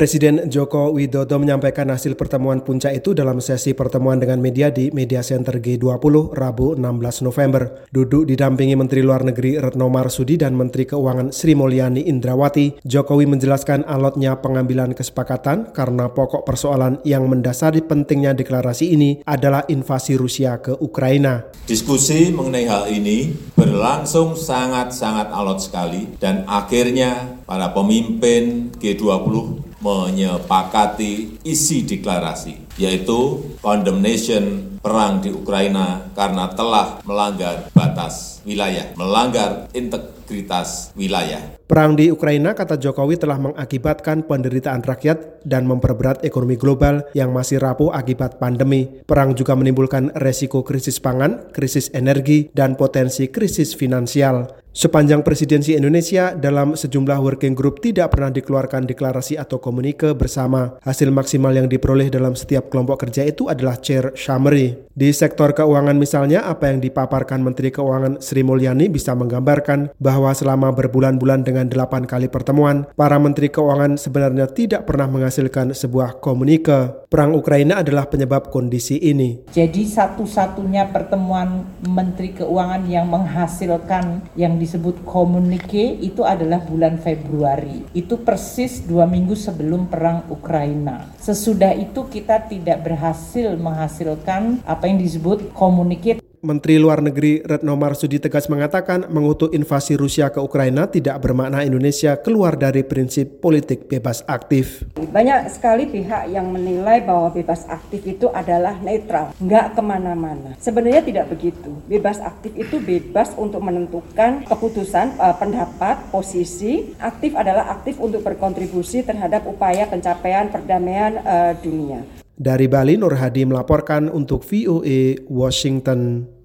Presiden Joko Widodo menyampaikan hasil pertemuan puncak itu dalam sesi pertemuan dengan media di Media Center G20 Rabu 16 November. Duduk didampingi Menteri Luar Negeri Retno Marsudi dan Menteri Keuangan Sri Mulyani Indrawati, Jokowi menjelaskan alotnya pengambilan kesepakatan karena pokok persoalan yang mendasari pentingnya deklarasi ini adalah invasi Rusia ke Ukraina. Diskusi mengenai hal ini berlangsung sangat-sangat alot sekali dan akhirnya para pemimpin G20 menyepakati isi deklarasi, yaitu condemnation perang di Ukraina karena telah melanggar batas wilayah, melanggar integritas wilayah. Perang di Ukraina, kata Jokowi, telah mengakibatkan penderitaan rakyat dan memperberat ekonomi global yang masih rapuh akibat pandemi. Perang juga menimbulkan resiko krisis pangan, krisis energi, dan potensi krisis finansial. Sepanjang presidensi Indonesia, dalam sejumlah working group tidak pernah dikeluarkan deklarasi atau komunike bersama. Hasil maksimal yang diperoleh dalam setiap kelompok kerja itu adalah chair summary. Di sektor keuangan misalnya, apa yang dipaparkan Menteri Keuangan Sri Mulyani bisa menggambarkan bahwa selama berbulan-bulan dengan delapan kali pertemuan, para Menteri Keuangan sebenarnya tidak pernah menghasilkan sebuah komunike. Perang Ukraina adalah penyebab kondisi ini. Jadi satu-satunya pertemuan Menteri Keuangan yang menghasilkan yang disebut komunike itu adalah bulan Februari. Itu persis dua minggu sebelum perang Ukraina. Sesudah itu kita tidak berhasil menghasilkan apa yang disebut komunike Menteri Luar Negeri Retno Marsudi tegas mengatakan mengutuk invasi Rusia ke Ukraina tidak bermakna Indonesia keluar dari prinsip politik bebas aktif. Banyak sekali pihak yang menilai bahwa bebas aktif itu adalah netral, nggak ke mana-mana. Sebenarnya tidak begitu. Bebas aktif itu bebas untuk menentukan keputusan, uh, pendapat, posisi. Aktif adalah aktif untuk berkontribusi terhadap upaya pencapaian perdamaian uh, dunia. Dari Bali, Nur Hadi melaporkan untuk VOA Washington.